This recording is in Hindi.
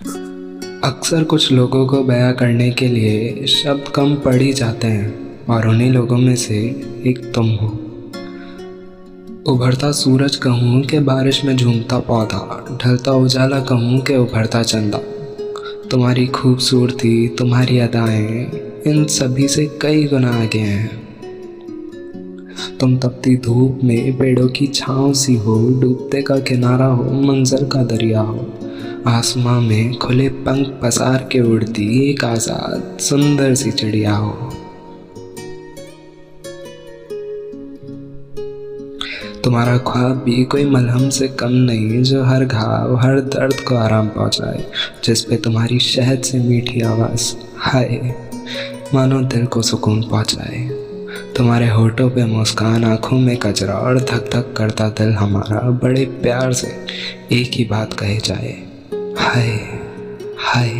अक्सर कुछ लोगों को बयां करने के लिए शब्द कम पड़ ही जाते हैं, और उन्हीं लोगों में से एक तुम हो। उभरता सूरज कहूँ के बारिश में झूमता पौधा, ढलता उजाला कहूँ के उभरता चंदा। तुम्हारी खूबसूरती, तुम्हारी अदाएँ, इन सभी से कई गुना आगे हैं। तुम तपती धूप में पेड़ों की छाँव सी हो, डूबते का किनारा हो, मंजर का दरिया हो। आसमां में खुले पंख पसार के उड़ती एक आज़ाद, सुंदर सी चिड़िया हो। तुम्हारा ख्वाब भी कोई मलहम से कम नहीं, जो हर घाव, हर दर्द को आराम पहुँचाए, जिस पे तुम्हारी शहद से मीठी आवाज़, हाय, मानो दिल को सुकून पहुँचाए। तुम्हारे होठों पे मुस्कान, आँखों में कचरा और धक धक करता दिल हमारा बड़े प्यार से एक ही बात कहे जाए। हाय हाय।